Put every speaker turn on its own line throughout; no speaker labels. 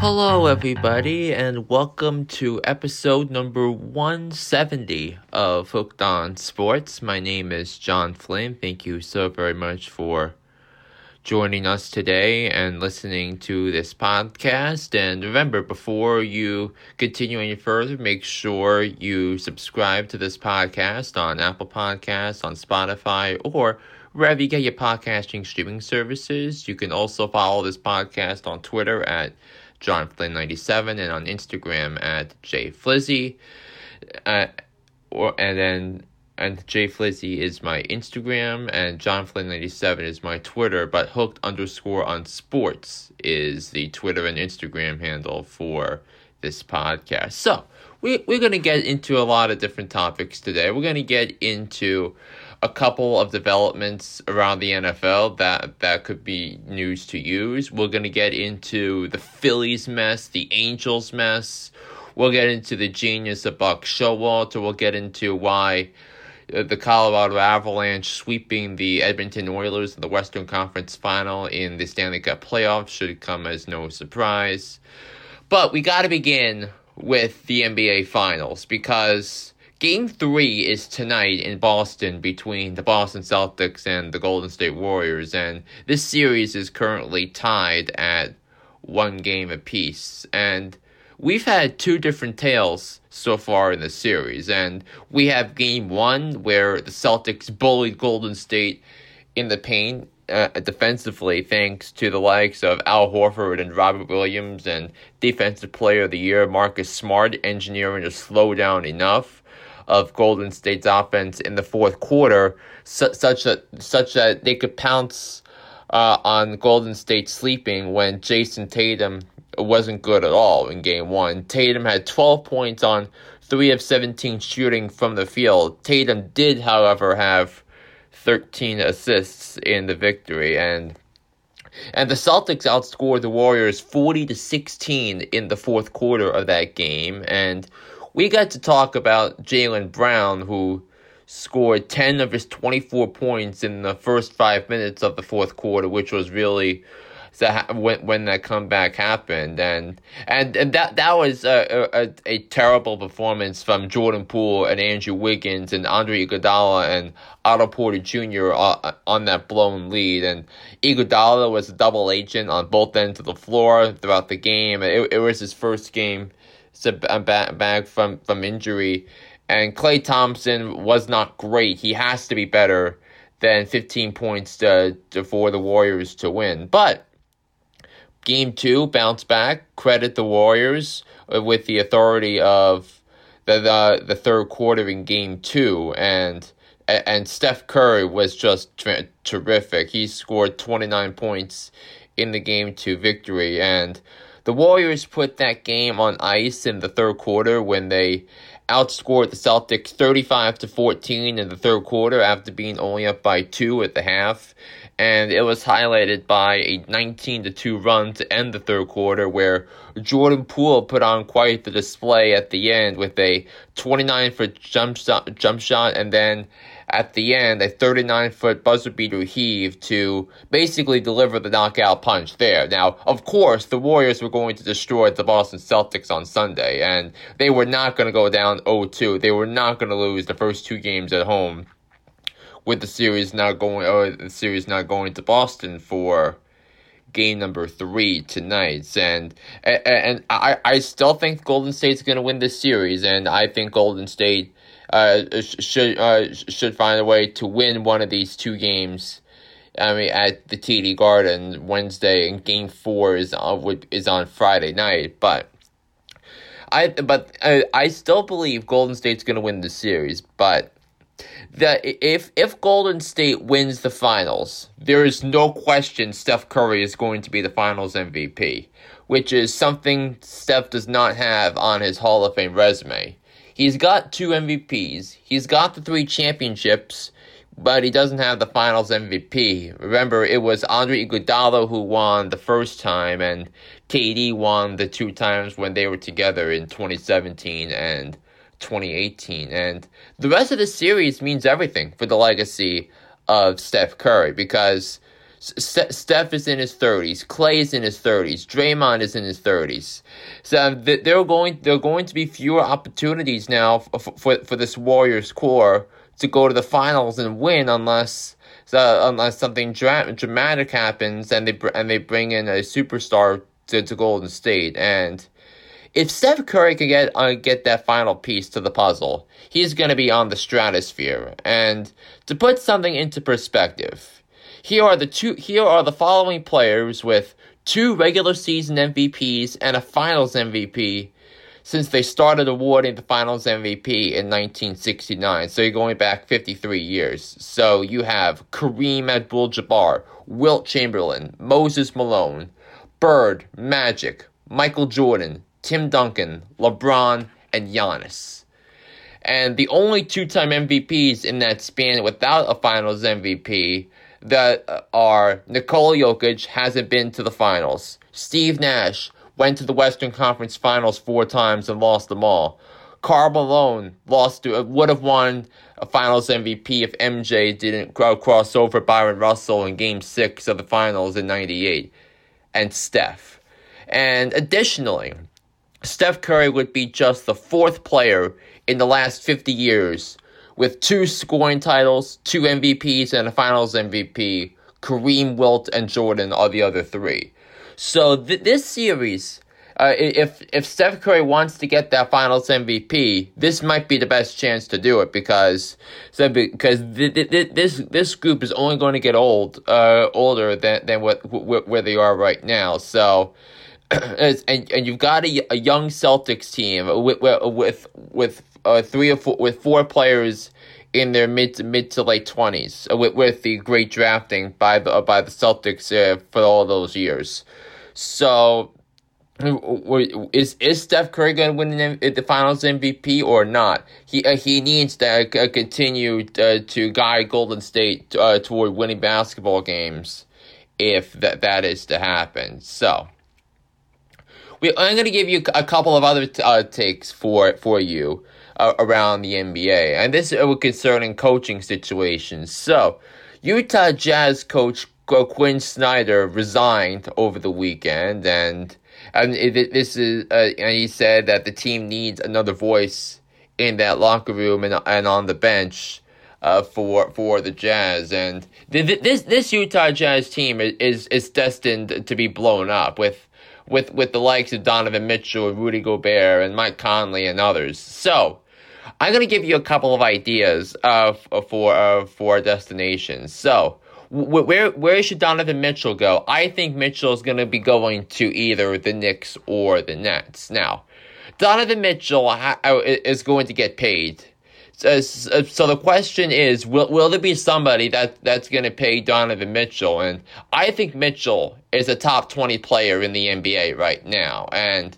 Hello, everybody, and welcome to episode number 170 of Hooked on Sports. My name is John Flynn. Thank you so very much for joining us today and listening to this podcast. And remember, before you continue any further, make sure you subscribe to this podcast on Apple Podcasts, on Spotify, or wherever you get your podcasting streaming services. You can also follow this podcast on Twitter at JohnFlynn97 and on Instagram at JFlizzy. Uh, or, and then and Jay Flizzy is my Instagram, and John Flynn97 is my Twitter, but hooked underscore on sports is the Twitter and Instagram handle for this podcast. So we, we're going to get into a lot of different topics today. We're going to get into a couple of developments around the NFL that that could be news to use. We're to get into the Phillies mess, the Angels mess. We'll get into the genius of Buck Showalter. We'll get into why uh, the Colorado Avalanche sweeping the Edmonton Oilers in the Western Conference Final in the Stanley Cup playoffs should come as no surprise. But we got to begin with the NBA Finals because Game 3 is tonight in Boston between the Boston Celtics and the Golden State Warriors, and this series is currently tied at one game apiece. And we've had two different tales so far in the series. And we have game one where the Celtics bullied Golden State in the paint uh, defensively, thanks to the likes of Al Horford and Robert Williams, and Defensive Player of the Year Marcus Smart engineering to slow down enough of Golden State's offense in the fourth quarter, su- such that such that they could pounce uh, on Golden State sleeping when Jayson Tatum wasn't good at all in game one. Tatum had 12 points on 3 of 17 shooting from the field. Tatum did, however, have 13 assists in the victory and and the Celtics outscored the Warriors 40 to 16 in the fourth quarter of that game and we got to talk about Jaylen Brown who scored 10 of his 24 points in the first 5 minutes of the fourth quarter which was really that when when that comeback happened, and and and that that was a, a, a terrible performance from Jordan Poole and Andrew Wiggins and Andre Iguodala and Otto Porter Jr. Uh, on that blown lead, and Iguodala was a double agent on both ends of the floor throughout the game. It, it was his first game back from from injury, and Klay Thompson was not great. He has to be better than 15 points to, to, for the Warriors to win. But Game two, bounce back. Credit the Warriors with the authority of the the, the third quarter in game two, and and Steph Curry was just ter- terrific. He scored 29 points in the game to victory, and the Warriors put that game on ice in the third quarter when they outscored the Celtics 35 to 14 in the third quarter after being only up by two at the half. And it was highlighted by a 19 to 2 run to end the third quarter where Jordan Poole put on quite the display at the end with a 29 foot jump shot, jump shot and then at the end a 39 foot buzzer beater heave to basically deliver the knockout punch there. Now, of course, the Warriors were going to destroy the Boston Celtics on Sunday and they were not going to go down 0-2. They were not going to lose the first two games at home with the series not going or the series not going to Boston for game number three tonight. And and, and I, I still think Golden State's going to win this series, and I think Golden State uh, should uh, should find a way to win one of these two games. I mean, at the TD Garden Wednesday, and Game Four is on is on Friday night. But I but I, I still believe Golden State's going to win the series. But that if if Golden State wins the finals, there is no question Steph Curry is going to be the finals MVP, which is something Steph does not have on his Hall of Fame resume. He's got two MVPs, he's got the three championships, but he doesn't have the finals MVP. Remember, it was Andre Iguodala who won the first time, and KD won the two times when they were together in 2017 and 2018. And the rest of the series means everything for the legacy of Steph Curry because Steph is in his 30s. Klay is in his 30s. Draymond is in his 30s. So there are going there are going to be fewer opportunities now for, for, for this Warriors core to go to the finals and win unless uh, unless something dra- dramatic happens and they and they bring in a superstar to, to Golden State and if Steph Curry can get uh, get that final piece to the puzzle, he's going to be on the stratosphere. And to put something into perspective, here are the two here are the following players with two regular season MVPs and a finals MVP since they started awarding the finals MVP in 1969. So you're going back 53 years. So you have Kareem Abdul-Jabbar, Wilt Chamberlain, Moses Malone, Bird, Magic, Michael Jordan, Tim Duncan, LeBron, and Giannis. And the only two-time MVPs in that span without a finals MVP that uh, are Nikola Jokic hasn't been to the finals. Steve Nash went to the Western Conference Finals four times and lost them all. Karl Malone lost to uh, would have won a Finals MVP if MJ didn't cross over Bryon Russell in Game Six of the Finals in '98, and Steph. And additionally, Steph Curry would be just the fourth player in the last 50 years with two scoring titles, two MVPs, and a finals MVP. Kareem, Wilt, and Jordan are the other three. So th- this series, uh, if if Steph Curry wants to get that Finals MVP, this might be the best chance to do it because because th- th- this this group is only going to get old, uh, older than than what where they are right now. So. and and you've got a, a young Celtics team with with with uh, three or four with four players in their mid to mid to late twenties uh, with, with the great drafting by the uh, by the Celtics uh, for all those years. So is is Steph Curry going to win the Finals MVP or not? He uh, he needs to uh, continue to, guide Golden State uh, toward winning basketball games if that that is to happen. So we I'm going to give you a couple of other t- uh, takes for for you uh, around the NBA, and this is concerning coaching situations. So, Utah Jazz coach Quin Snyder resigned over the weekend, and and this is uh, and he said that the team needs another voice in that locker room and and on the bench. Uh, for for the Jazz and th- this this Utah Jazz team is is destined to be blown up with with with the likes of Donovan Mitchell, and Rudy Gobert, and Mike Conley and others. So I'm to give you a couple of ideas uh, for uh, for destinations. So, where where should Donovan Mitchell go? I think Mitchell is going to be going to either the Knicks or the Nets. Now, Donovan Mitchell uh, is going to get paid. So, so the question is, will will there be somebody that that's going to pay Donovan Mitchell? And I think Mitchell is a top twenty player in the NBA right now, and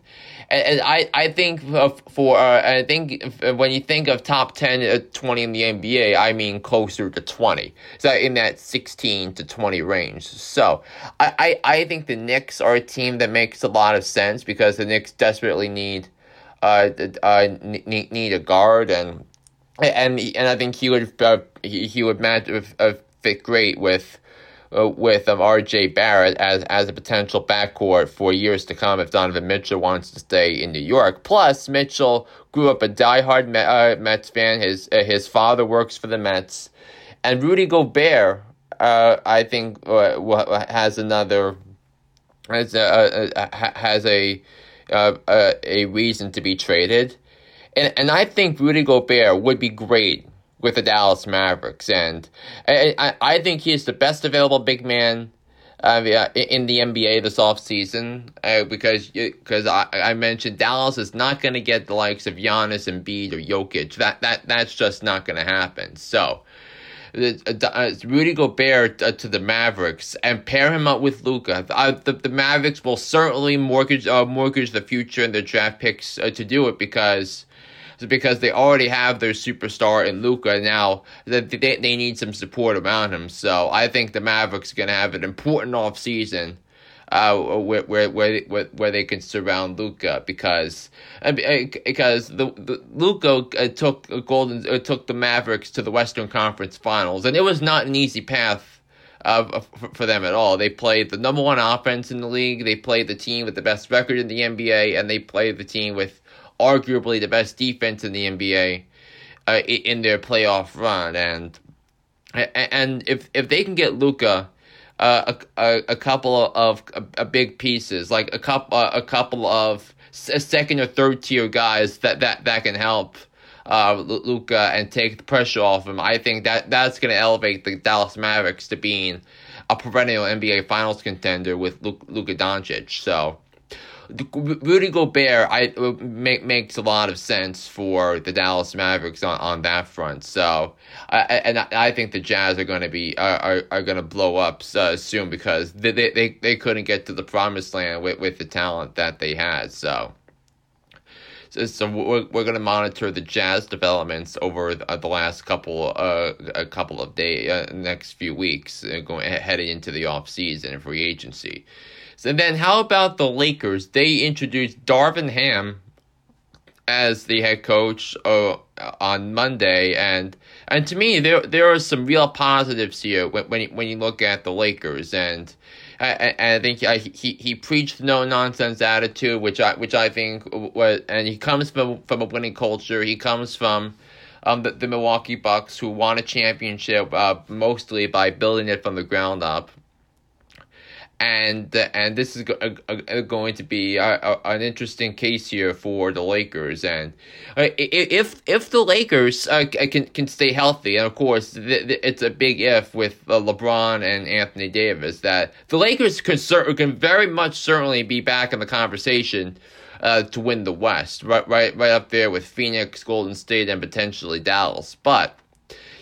and, I, I think for uh, I think when you think of top 10 uh, 20 in the NBA I mean closer to 20 so in that 16 to 20 range. So I, I, I think the Knicks are a team that makes a lot of sense because the Knicks desperately need uh, uh need, need a guard and and and I think he would uh, he, he would match uh, fit great with uh, with um, R.J. Barrett as as a potential backcourt for years to come if Donovan Mitchell wants to stay in New York. Plus, Mitchell grew up a diehard Met, uh, Mets fan. His uh, his father works for the Mets, and Rudy Gobert, uh, I think, uh, has another has a, has a a, a reason to be traded, and and I think Rudy Gobert would be great with the Dallas Mavericks, and I, I, I think he is the best available big man uh, in the NBA this offseason uh, because because I, I mentioned Dallas is not going to get the likes of Giannis and Embiid or Jokic. That that that's just not going to happen. So. Uh, uh, Rudy Gobert uh, to the Mavericks and pair him up with Luka. Uh, the, the Mavericks will certainly mortgage uh, mortgage the future and their draft picks uh, to do it because because they already have their superstar in Luka now that they, they need some support around him. So I think the Mavericks are going to have an important off season. Uh, where where where where they can surround Luka because because the, the Luka uh, took Golden uh, took the Mavericks to the Western Conference Finals and it was not an easy path uh, for them at all. They played the number one offense in the league. They played the team with the best record in the NBA, and they played the team with arguably the best defense in the NBA uh, in their playoff run. And and if if they can get Luka. Uh, a, a, a couple of a, a big pieces, like a couple a couple of a second or third tier guys that that that can help uh, Luka and take the pressure off him, I think that that's going to elevate the Dallas Mavericks to being a perennial NBA Finals contender with Luka Doncic. So. Rudy Gobert, I make makes a lot of sense for the Dallas Mavericks on, on that front. So, I, and I think the Jazz are going to be are are, going to blow up uh, soon because they, they they couldn't get to the promised land with, with the talent that they had. So, so, we're, we're going to monitor the Jazz developments over the, uh, the last couple uh a couple of days, uh, next few weeks, uh, going heading into the off season and free agency. So then, how about the Lakers? They introduced Darvin Ham as the head coach uh, on Monday, and and to me, there there are some real positives here when when you, when you look at the Lakers and I, I think I, he he preached no nonsense attitude, which I which I think was, and he comes from from a winning culture. He comes from um the, the Milwaukee Bucks, who won a championship uh, mostly by building it from the ground up and and this is go, going to be a, a, an interesting case here for the Lakers. And uh, if if the Lakers uh, can can stay healthy, and of course it's a big if with uh, LeBron and Anthony Davis, that the Lakers can cer- can very much certainly be back in the conversation. Uh, to win the West, right, right, right up there with Phoenix, Golden State, and potentially Dallas. But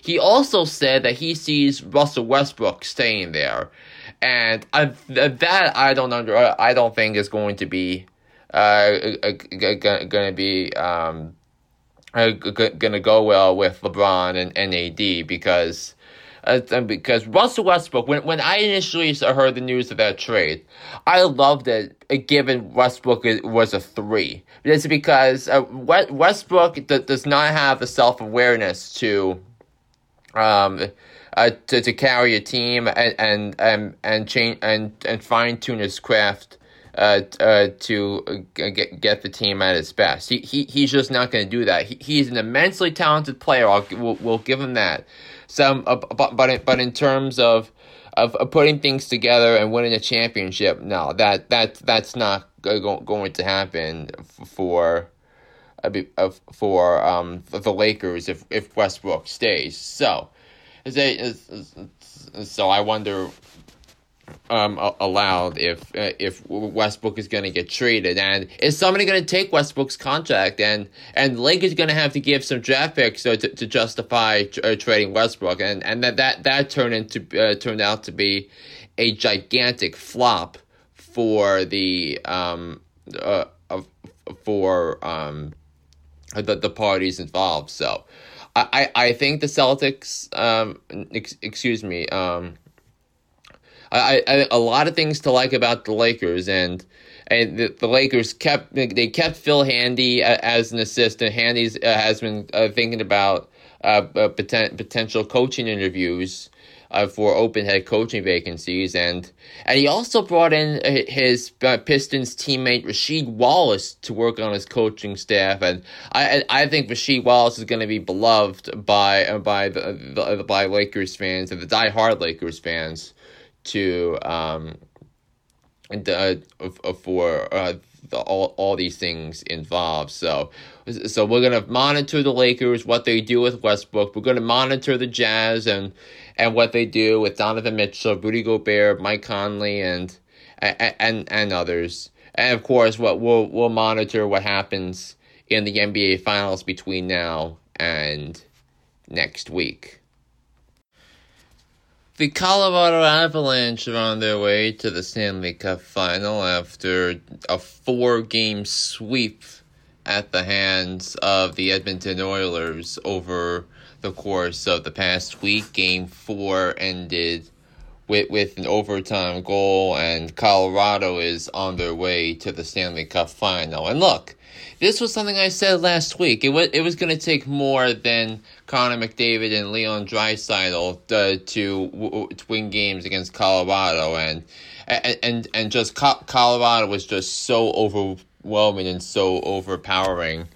he also said that he sees Russell Westbrook staying there, and I, that I don't under I don't think is going to be uh going to be um going to go well with LeBron and NAD because. Uh, because Russell Westbrook, when, when I initially heard the news of that trade, I loved it uh, given Westbrook was a three. It's because uh, Westbrook does not have the self awareness to um, uh, to, to carry a team and and and and change and and fine tune his craft uh, uh, to uh, get get the team at its best. He, he he's just not going to do that. He, he's an immensely talented player. I'll we'll, we'll give him that. Some uh, but but but in terms of, of putting things together and winning a championship, no, that that that's not go, going to happen for. Uh, for um the Lakers if if Westbrook stays. So so I wonder um, aloud if uh, if Westbrook is going to get traded, and is somebody going to take Westbrook's contract, and and Lakers going to have to give some draft picks so to, to justify uh, trading Westbrook, and and that that that turned into uh, turned out to be a gigantic flop for the um uh, for um the the parties involved. So I, I think the Celtics, um, ex- excuse me, um, I, I, a lot of things to like about the Lakers and and the, the Lakers kept they kept Phil Handy as an assistant. Handy uh, has been uh, thinking about uh, uh poten- potential coaching interviews uh, for open head coaching vacancies, and and he also brought in uh, his uh, Pistons teammate Rasheed Wallace to work on his coaching staff, and I I think Rasheed Wallace is going to be beloved by uh, by the, the by Lakers fans and the die-hard Lakers fans to um and uh, for the, all all these things involved. So so we're gonna monitor the Lakers, what they do with Westbrook. We're gonna monitor the Jazz and and what they do with Donovan Mitchell, Rudy Gobert, Mike Conley, and and and, and others. And of course, what we'll we'll monitor what happens in the NBA Finals between now and next week. The Colorado Avalanche are on their way to the Stanley Cup final after a four game sweep at the hands of the Edmonton Oilers over the course of the past week. Game four ended with with an overtime goal, and Colorado is on their way to the Stanley Cup final. And look, this was something I said last week. It was it was going to take more than Connor McDavid and Leon Draisaitl uh, to, to win games against Colorado, and and and, just Colorado was just so overwhelming and so overpowering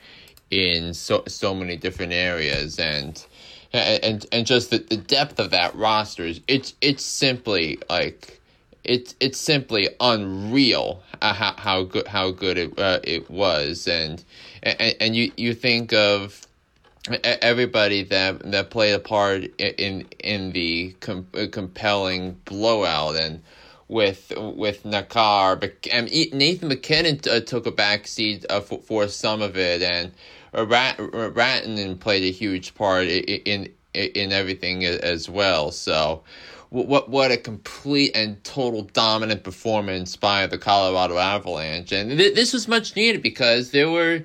in so so many different areas, and and and just the, the depth of that roster is it's it's simply like it's it's simply unreal uh, how how good how good it uh, it was and, and and you you think of everybody that that played a part in in the com- compelling blowout and with with Makar, and Nathan MacKinnon uh, took a backseat uh, for, for some of it, and Rat, Rantanen played a huge part in, in in everything as well. So, what what a complete and total dominant performance by the Colorado Avalanche, and th- this was much needed because there were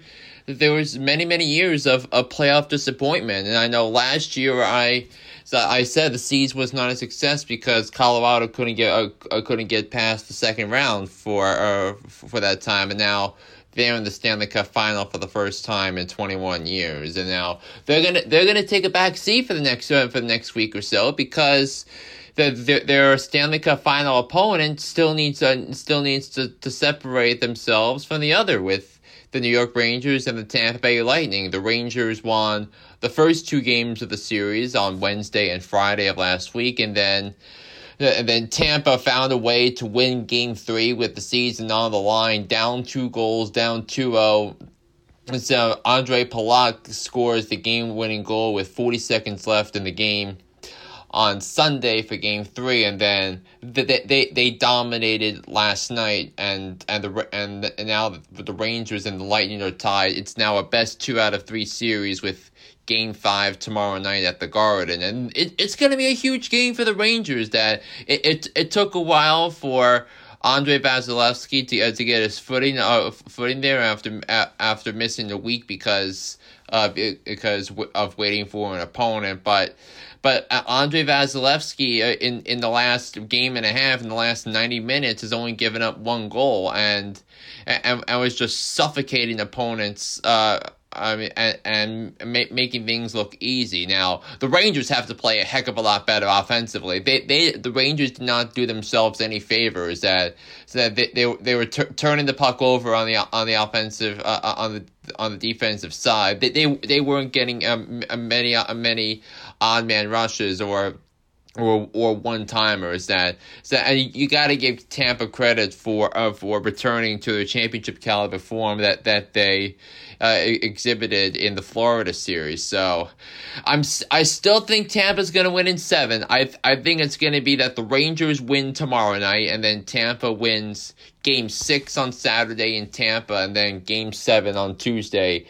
there was many many years of, a playoff disappointment, and I know last year I. I said the Seas was not a success because Colorado couldn't get uh, uh couldn't get past the second round for uh, for that time, and now they're in the Stanley Cup final for the first time in 21 years, and now they're gonna they're gonna take a back seat for the next uh, for the next week or so because the, the, their Stanley Cup final opponent still needs uh, still needs to, to separate themselves from the other with the New York Rangers and the Tampa Bay Lightning. The Rangers won the first two games of the series on Wednesday and Friday of last week, and then and then Tampa found a way to win game three with the season on the line, down two goals, down 2 0. So Ondrej Palat scores the game winning goal with 40 seconds left in the game on Sunday for game three, and then they they, they dominated last night, and and the and, and now the Rangers and the Lightning are tied. It's now a best two out of three series with game five tomorrow night at the Garden. And it, it's going to be a huge game for the Rangers that it, it, it took a while for Andrei Vasilevskiy to, uh, to get his footing uh, footing there after uh, after missing a week because of because of waiting for an opponent. But but uh, Andrei Vasilevskiy uh, in in the last game and a half in the last ninety minutes has only given up one goal and and, and was just suffocating opponents. Uh, I mean, and, and ma- making things look easy. Now, the Rangers have to play a heck of a lot better offensively. They, they, the Rangers did not do themselves any favors. That, that they, they, they were t- turning the puck over on the on the offensive uh, uh on the on the defensive side. They, they, they weren't getting um, many uh, many odd man rushes or or or one timers that so and you got to give Tampa credit for uh, for returning to the championship caliber form that that they uh, exhibited in the Florida series. So I'm I still think Tampa's going to win in 7. I I think it's going to be that the Rangers win tomorrow night and then Tampa wins game 6 on Saturday in Tampa and then game 7 on Tuesday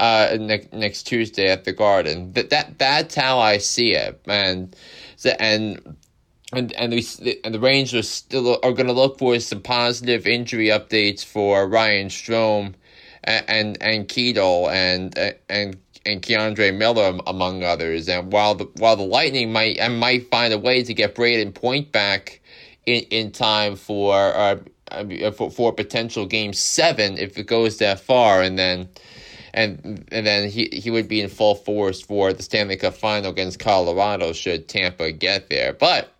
uh, next next Tuesday at the Garden. That that that's how I see it, and and and and the and the Rangers still are going to look for some positive injury updates for Ryan Strome and and, and and and and K'Andre Miller among others. And while the while the Lightning might and might find a way to get Brayden Point back in in time for uh for for potential game seven if it goes that far, and then and and then he he would be in full force for the Stanley Cup final against Colorado should Tampa get there. But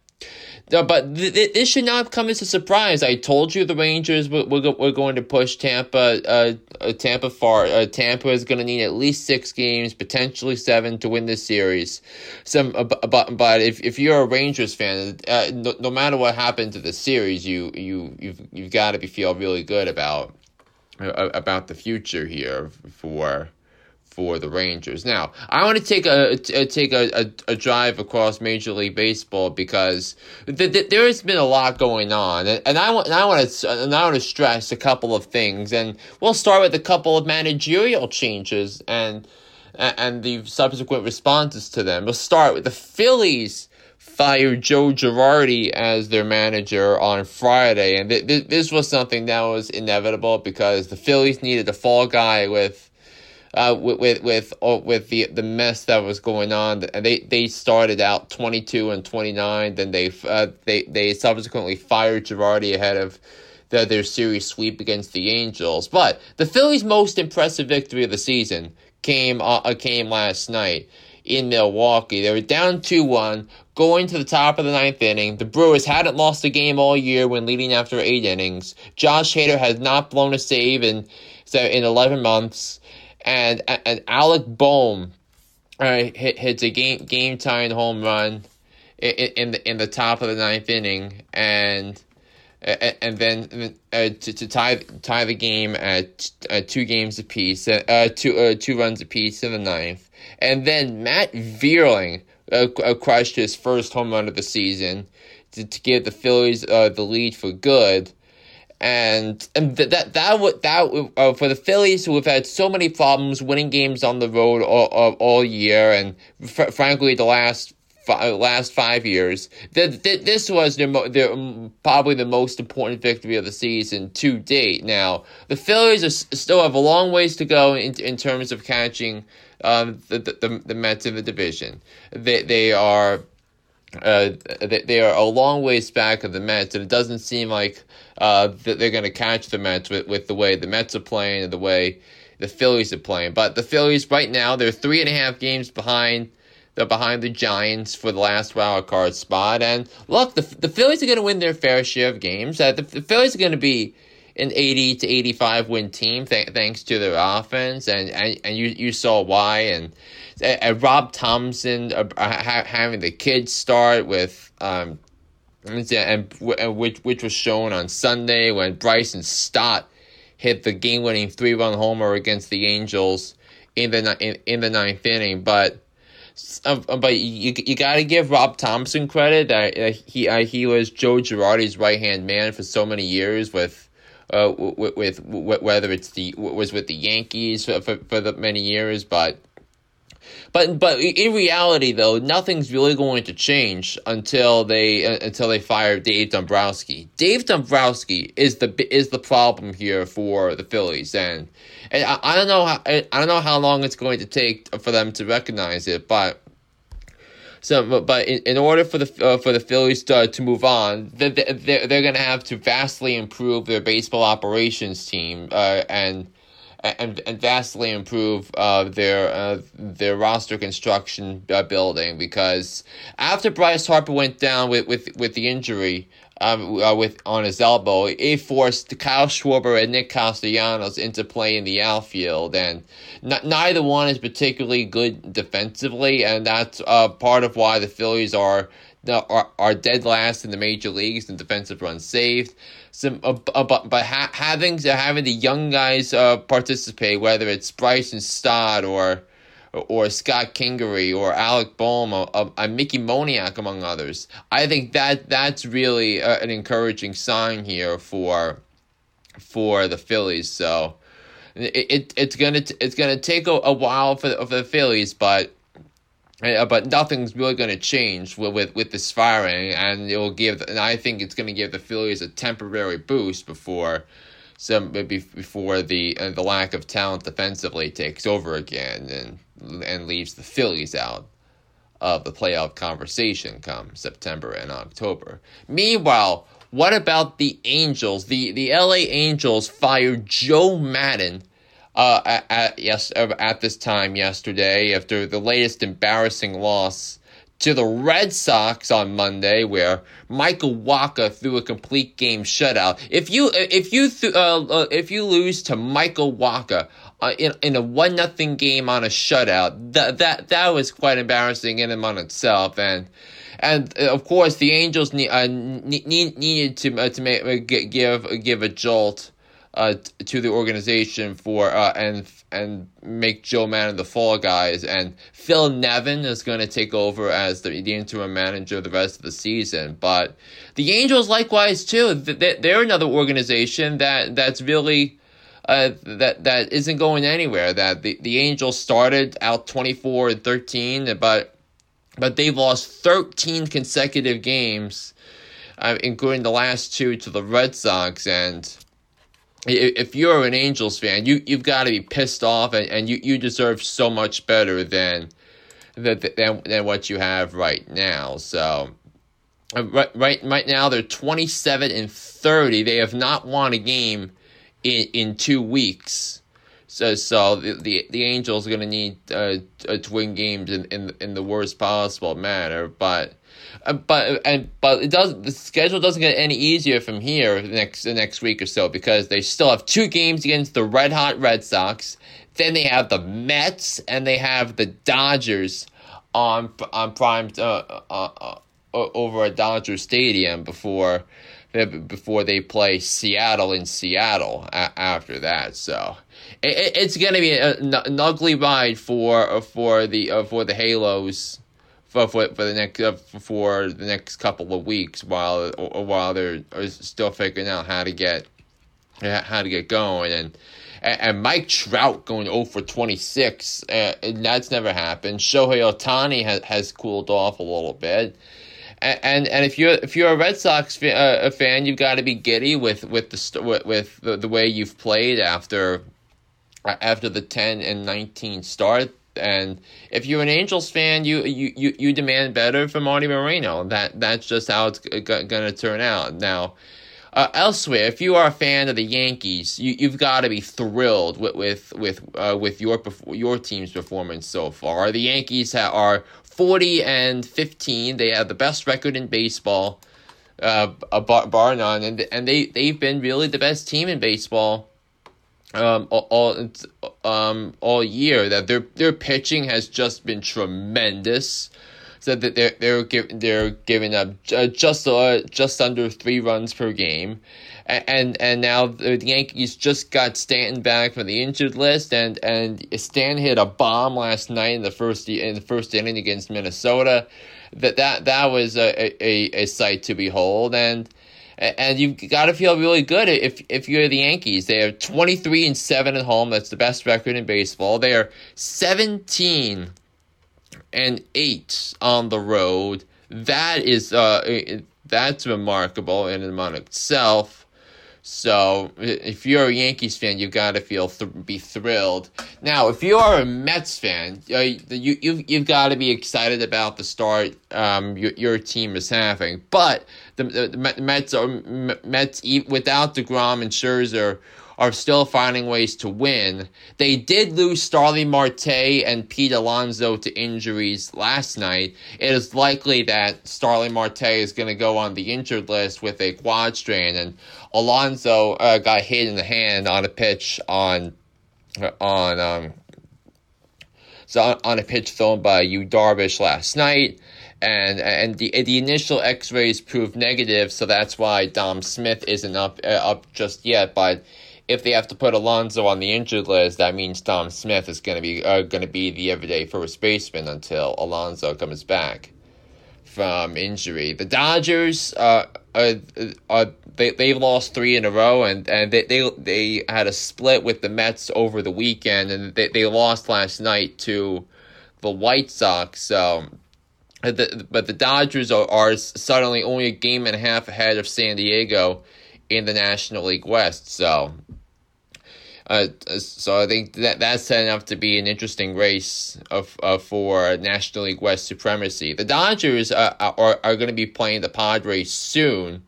but th- th- this should not come as a surprise. I told you the Rangers were, were, were going to push Tampa. Uh, uh, Tampa far. Uh, Tampa is going to need at least six games, potentially seven, to win this series. Some, uh, but but if, if you're a Rangers fan, uh, no, no matter what happens to the series, you you you've you've got to be feel really good about about the future here for for the Rangers. Now, I want to take a, a take a, a, a, drive across Major League Baseball because th- th- there has been a lot going on, and, and I want and I want to and I want to stress a couple of things, and we'll start with a couple of managerial changes and and the subsequent responses to them. We'll start with the Phillies fired Joe Girardi as their manager on Friday, and th- th- this was something that was inevitable because the Phillies needed a fall guy with uh, with with with, uh, with the the mess that was going on. And they they started out twenty two and twenty nine. Then they uh, they they subsequently fired Girardi ahead of their, their series sweep against the Angels. But the Phillies' most impressive victory of the season came uh, came last night in Milwaukee. They were down 2 1, going to the top of the ninth inning. The Brewers hadn't lost a game all year when leading after eight innings. Josh Hader has not blown a save in, in 11 months. And, and Alec Bohm uh, hit, hits a game game tying home run in, in the in the top of the ninth inning, and and then uh, to, to tie tie the game at uh, two games apiece, uh, two uh, two runs apiece in the ninth. And then Matt Vierling crushed his first home run of the season to, to give the Phillies uh, the lead for good. And and th- that that would that uh, for the Phillies who have had so many problems winning games on the road all, all, all year and fr- frankly the last last five years. That this was their, their um, probably the most important victory of the season to date. Now the Phillies are, still have a long ways to go in in terms of catching um, the, the the Mets in the division. They they are. Uh, they, they are a long ways back of the Mets, and it doesn't seem like uh, that they're going to catch the Mets with, with the way the Mets are playing and the way the Phillies are playing. But the Phillies right now they're three and a half games behind they're behind the Giants for the last wild card spot. And look, the the Phillies are going to win their fair share of games. Uh, the, the Phillies are going to be an 80 to 85 win team th- thanks to their offense and, and, and you, you saw why and, and Rob Thomson uh, ha- having the kids start with um and, and which which was shown on Sunday when Bryson Stott hit the game-winning three-run homer against the Angels in the in, in the ninth inning but uh, but you you got to give Rob Thomson credit that uh, he uh, he was Joe Girardi's right hand man for so many years with uh, with, with, whether it's the was with the Yankees for, for, for the many years, but but but in reality though nothing's really going to change until they uh, until they fire Dave Dombrowski. Dave Dombrowski is the is the problem here for the Phillies and and I, I don't know how I don't know how long it's going to take for them to recognize it, but so, but in, in order for the uh, for the Phillies to, to move on, they're, they're, they're going to have to vastly improve their baseball operations team uh, and and and vastly improve uh, their uh, their roster construction uh, building because after Bryce Harper went down with with, with the injury, um, uh, with on his elbow, it forced Kyle Schwarber and Nick Castellanos into play in the outfield, and n- neither one is particularly good defensively, and that's uh, part of why the Phillies are. Are, are dead last in the major leagues in defensive runs saved. Some, uh, uh, but but ha- having having the young guys uh, participate, whether it's Bryson Stott or or Scott Kingery or Alec Bohm or, or, or Mickey Moniak, among others. I think that that's really a, an encouraging sign here for for the Phillies. So it, it it's gonna it's gonna take a, a while for the, for the Phillies, but. Uh, but nothing's really going to change with, with with this firing, and it will give. And I think it's going to give the Phillies a temporary boost before some maybe before the uh, the lack of talent defensively takes over again and and leaves the Phillies out of the playoff conversation come September and October. Meanwhile, what about the Angels? The the LA Angels fired Joe Maddon uh, at, at yes at this time yesterday after the latest embarrassing loss to the Red Sox on Monday, where Michael Wacha threw a complete game shutout. If you if you th- uh, uh, if you lose to Michael Wacha uh, in in a one nothing game on a shutout, that that that was quite embarrassing in and on itself, and. And uh, of course, the Angels uh, need needed to uh, to make, give give a jolt to the organization for and and make Joe Maddon the fall guys, and Phil Nevin is going to take over as the, the interim manager the rest of the season. But the Angels, likewise, too, they're another organization that that's really. Uh, that that isn't going anywhere. That the, the Angels started out twenty four and thirteen, but but they've lost thirteen consecutive games, uh, including the last two to the Red Sox, and if you're an Angels fan, you you've got to be pissed off, and, and you, you deserve so much better than than than what you have right now. So. Uh, right, right, right now they're twenty seven and thirty. They have not won a game in in two weeks. So, so the the, the Angels are going to need uh, to win games in, in in the worst possible manner. But uh, but and but it does the schedule doesn't get any easier from here the next the next week or so because they still have two games against the red hot Red Sox. Then they have the Mets and they have the Dodgers on on prime uh, uh, uh, over at Dodger Stadium before before they play Seattle in Seattle after that. So it, it's going to be a, an ugly ride for for the uh, for the Halos for, for, for the next uh, for the next couple of weeks while while they're still figuring out how to get how to get going and and, Mike Trout going over 26 uh, that's never happened. Shohei Ohtani has has cooled off a little bit. And, and if you're if you're a Red Sox fan, uh, a fan, you've got to be giddy with with the with, with the, the way you've played after after the ten and nineteen start and if you're an Angels fan, you you, you, you demand better from Marty Moreno. That that's just how it's g- going to turn out. Now, uh, elsewhere, if you are a fan of the Yankees, you you've got to be thrilled with with with uh, with your your team's performance so far. The Yankees are forty and fifteen. They have the best record in baseball, uh, bar, bar none, and and they they've been really the best team in baseball um, all um, all year that their their pitching has just been tremendous. So that they're they're giving they're giving up just uh, just under three runs per game, and and now the Yankees just got Stanton back from the injured list, and and Stan hit a bomb last night in the first in the first inning against Minnesota. That that that was a a, a sight to behold, and and you've got to feel really good if if you're the Yankees. They are 23 and 7 at home. That's the best record in baseball. They are 17 and 8 on the road. That is uh that's remarkable in and of itself. So if you're a Yankees fan, you've got to feel th- be thrilled. Now, if you are a Mets fan, uh, you you've you've got to be excited about the start um your, your team is having. But the, the Mets are Mets without deGrom and Scherzer are still finding ways to win. They did lose Starling Marte and Pete Alonso to injuries last night. It is likely that Starling Marte is going to go on the injured list with a quad strain, and Alonso uh, got hit in the hand on a pitch on on um so on a pitch thrown by Yu Darvish last night and and the the initial X-rays proved negative, so that's why Dom Smith isn't up uh, up just yet. But if they have to put Alonso on the injured list, that means Dom Smith is going to be uh, going to be the everyday first baseman until Alonso comes back from injury. The Dodgers, uh, uh, uh, they they've lost three in a row, and, and they, they they had a split with the Mets over the weekend, and they they lost last night to the White Sox. So the, but the Dodgers are, are suddenly only a game and a half ahead of San Diego in the National League West. So, uh, so I think that that's setting up to be an interesting race of, of for National League West supremacy. The Dodgers are are, are going to be playing the Padres soon,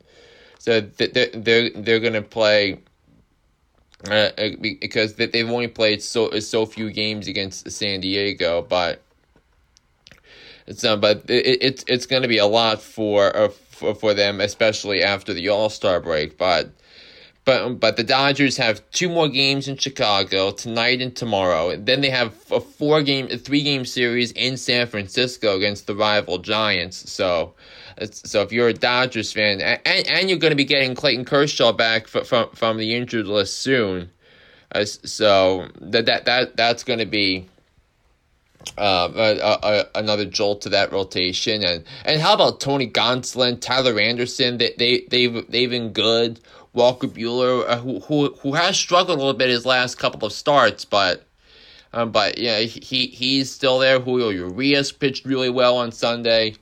so they're they're they're going to play. Uh, uh because they've only played so so few games against San Diego, but uh, but it, it's it's going to be a lot for, uh, for for them, especially after the All Star break. But but but the Dodgers have two more games in Chicago tonight and tomorrow. Then they have a four game, a three game series in San Francisco against the rival Giants. So. So if you're a Dodgers fan, and, and you're going to be getting Clayton Kershaw back from from, from the injured list soon, uh, so that that that that's going to be uh, a, a, another jolt to that rotation. And and how about Tony Gonsolin, Tyler Anderson? They they they've they've been good. Walker Buehler, uh, who who who has struggled a little bit his last couple of starts, but. Um, but yeah, he he's still there. Julio Urias pitched really well on Sunday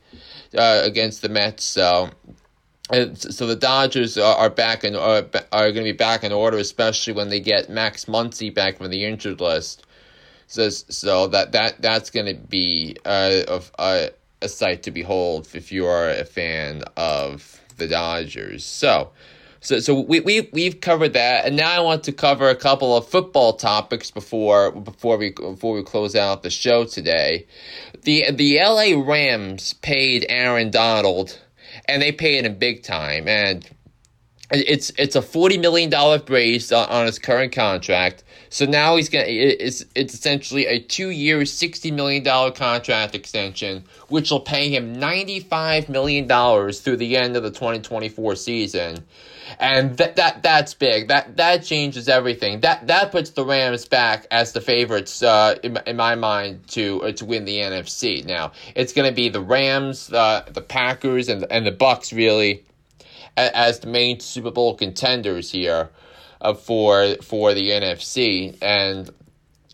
uh, against the Mets. So so the Dodgers are, are back and are, are going to be back in order, especially when they get Max Muncy back from the injured list. So so that that that's going to be uh, of a, a sight to behold if you are a fan of the Dodgers. So. So, so we, we, we've covered that, and now I want to cover a couple of football topics before, before we, before we close out the show today. The, the LA Rams paid Aaron Donald and they paid him big time. And it's it's a forty million dollar raise on, on his current contract. So now he's gonna it's it's essentially a two year sixty million dollar contract extension, which will pay him ninety five million dollars through the end of the twenty twenty four season. And that that that's big. That that changes everything. That that puts the Rams back as the favorites uh, in, in my mind to uh, to win the NFC. Now it's to be the Rams, uh, the Packers, and and the Bucs really as the main Super Bowl contenders here uh, for for the NFC and.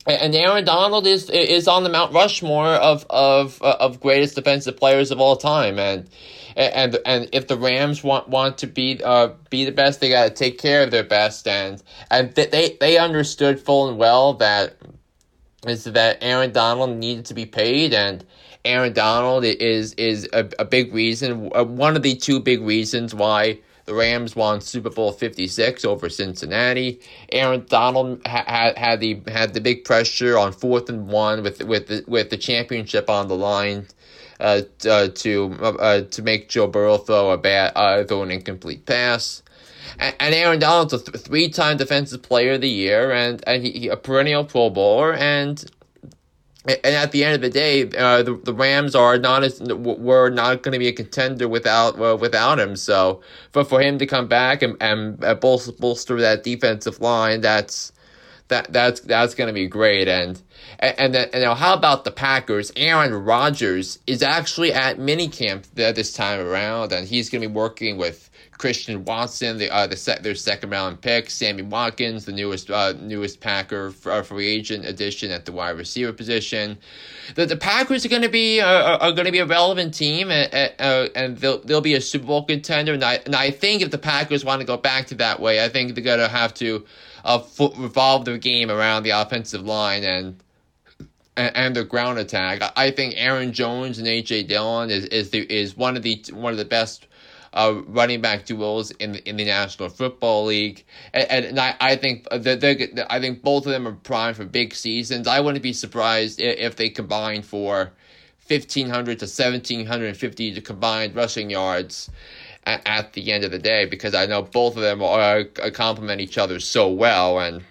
And Aaron Donald is is on the Mount Rushmore of of of greatest defensive players of all time, and and and if the Rams want want to be uh be the best, they got to take care of their best, and and they they understood full and well that is that Aaron Donald needed to be paid, and Aaron Donald is is a, a big reason, uh, one of the two big reasons why the Rams won Super Bowl 56 over Cincinnati. Aaron Donald had had the had the big pressure on fourth and one with with the, with the championship on the line uh, uh, to uh, to make Joe Burrow throw a bad uh, throw an incomplete pass. And, and Aaron Donald's a th- three-time Defensive Player of the Year and, and he, he, a perennial Pro Bowler and and at the end of the day, uh, the the Rams are not as were not going to be a contender without uh, without him. So, but for him to come back and and bolster, bolster that defensive line, that's that that's that's going to be great. And and then, now how about the Packers? Aaron Rodgers is actually at minicamp this time around, and he's going to be working with Christian Watson, the uh, the set their second round pick, Sammy Watkins, the newest uh, newest Packer uh, free agent addition at the wide receiver position. The the Packers are going to be uh, are, are going to be a relevant team, and, uh, and they'll they'll be a Super Bowl contender. And I and I think if the Packers want to go back to that way, I think they're going to have to uh, revolve their game around the offensive line and and the ground attack. I think Aaron Jones and AJ Dillon is is the, is one of the one of the best uh, running back duels in the, in the National Football League, and, and I, I think that I think both of them are primed for big seasons. I wouldn't be surprised if, if they combine for fifteen hundred to seventeen hundred and fifty to combined rushing yards at, at, the end of the day, because I know both of them are, are complement each other so well, and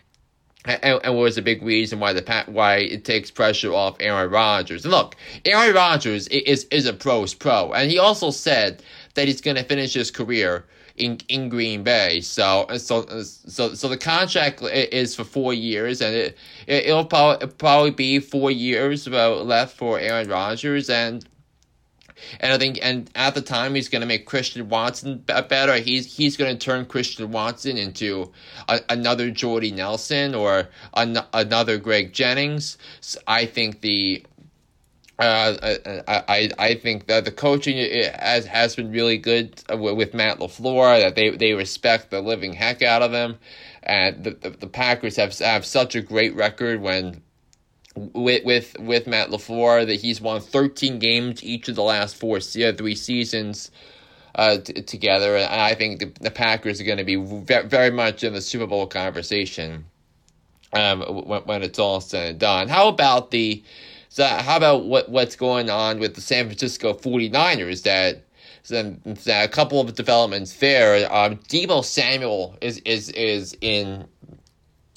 and, and was a big reason why the why it takes pressure off Aaron Rodgers. And look, Aaron Rodgers is is a pro's pro, and he also said that he's going to finish his career in in Green Bay. So so so so the contract is for four years, and it, it will probably probably be four years left for Aaron Rodgers, and and I think and at the time he's going to make Christian Watson better. He's he's going to turn Christian Watson into a, another Jordy Nelson or an, another Greg Jennings. So I think the uh, I, I I think that the coaching has has been really good with Matt LaFleur. That they they respect the living heck out of them, and the the, the Packers have have such a great record when with with with Matt LaFleur that he's won thirteen games each of the last four three seasons. Uh, t- together, and I think the, the Packers are going to be ve- very much in the Super Bowl conversation um, when, when it's all said and done. How about the so how about what what's going on with the San Francisco 49ers that a couple of developments there. Um, Deebo Samuel is is is in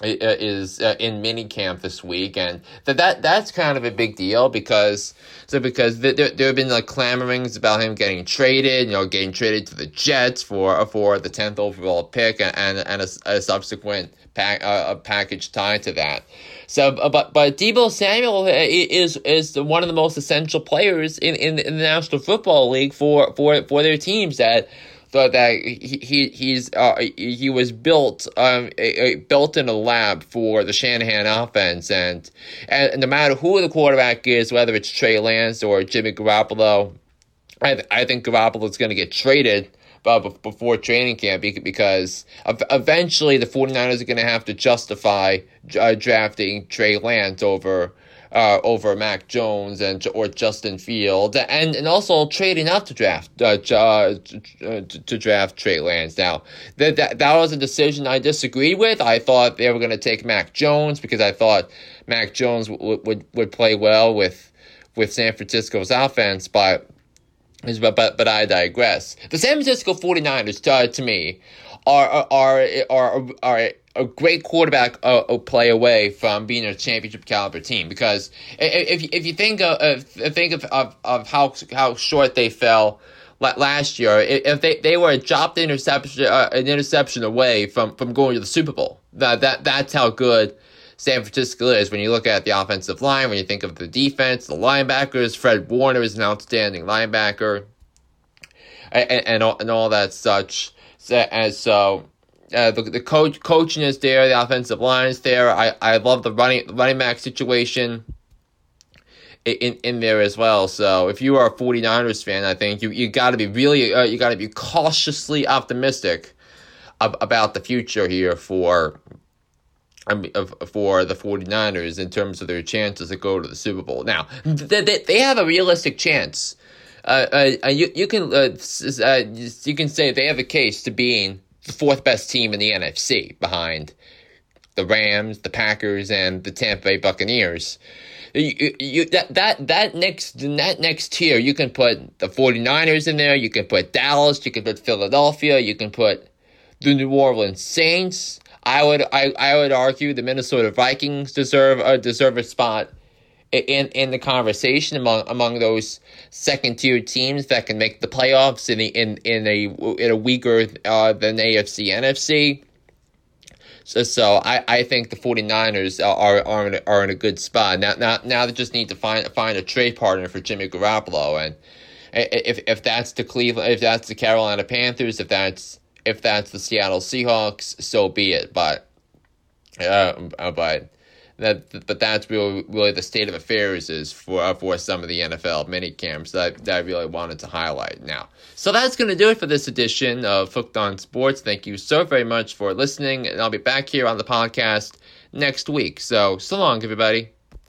is uh, in minicamp this week, and that, that that's kind of a big deal because so because there, there have been like clamorings about him getting traded, you know, getting traded to the Jets for for the tenth overall pick and and, and a, a subsequent pack uh, a package tied to that. So, but but Deebo Samuel is is one of the most essential players in, in, in the National Football League for for for their teams that that he, he he's uh, he was built um a, a, built in a lab for the Shanahan offense. And and no matter who the quarterback is whether it's Trey Lance or Jimmy Garoppolo I th- I think Garoppolo is going to get traded uh, before training camp because eventually the 49ers are going to have to justify uh, drafting Trey Lance over uh, over Mac Jones and or Justin Field, and and also trading up to draft uh, uh, to, to draft Trey Lance. Now that, that that was a decision I disagreed with. I thought they were going to take Mac Jones because I thought Mac Jones w- would would play well with with San Francisco's offense, but but but, but I digress. The San Francisco 49ers, uh, to me, are are are are, a great quarterback uh, play away from being a championship caliber team because if if you think of think of, of, of how how short they fell last year, if they, they were a dropped interception uh, an interception away from, from going to the Super Bowl, that that that's how good San Francisco is when you look at the offensive line, when you think of the defense, the linebackers. Fred Warner is an outstanding linebacker, and and all, and all that such. And so uh, the the coach coaching is there, the offensive line is there. I, I love the running running back situation in in there as well. So if you are a 49ers fan, I think you you got to be really uh, you got to be cautiously optimistic ab- about the future here for for the 49ers in terms of their chances to go to the Super Bowl. Now, they, they have a realistic chance. Uh, uh, you, you can uh, uh, you can say they have a case to being the fourth best team in the NFC behind the Rams, the Packers, and the Tampa Bay Buccaneers. You, you, that that that next that next tier you can put the 49ers in there you can put Dallas you can put Philadelphia you can put the New Orleans Saints I would I, I would argue the Minnesota Vikings deserve uh, deserve a spot in in the conversation among among those second tier teams that can make the playoffs in the in in a in a weaker uh, than AFC NFC. So, so I, I think the 49ers are are in, are in a good spot. Now now now they just need to find find a trade partner for Jimmy Garoppolo and if if that's the Cleveland if that's the Carolina Panthers if that's if that's the Seattle Seahawks, so be it. But, uh, but that but that's really really the state of affairs is for uh, for some of the NFL mini camps that that I really wanted to highlight now. So that's going to do it for this edition of Hooked on Sports. Thank you so very much for listening, and I'll be back here on the podcast next week. So so long, everybody.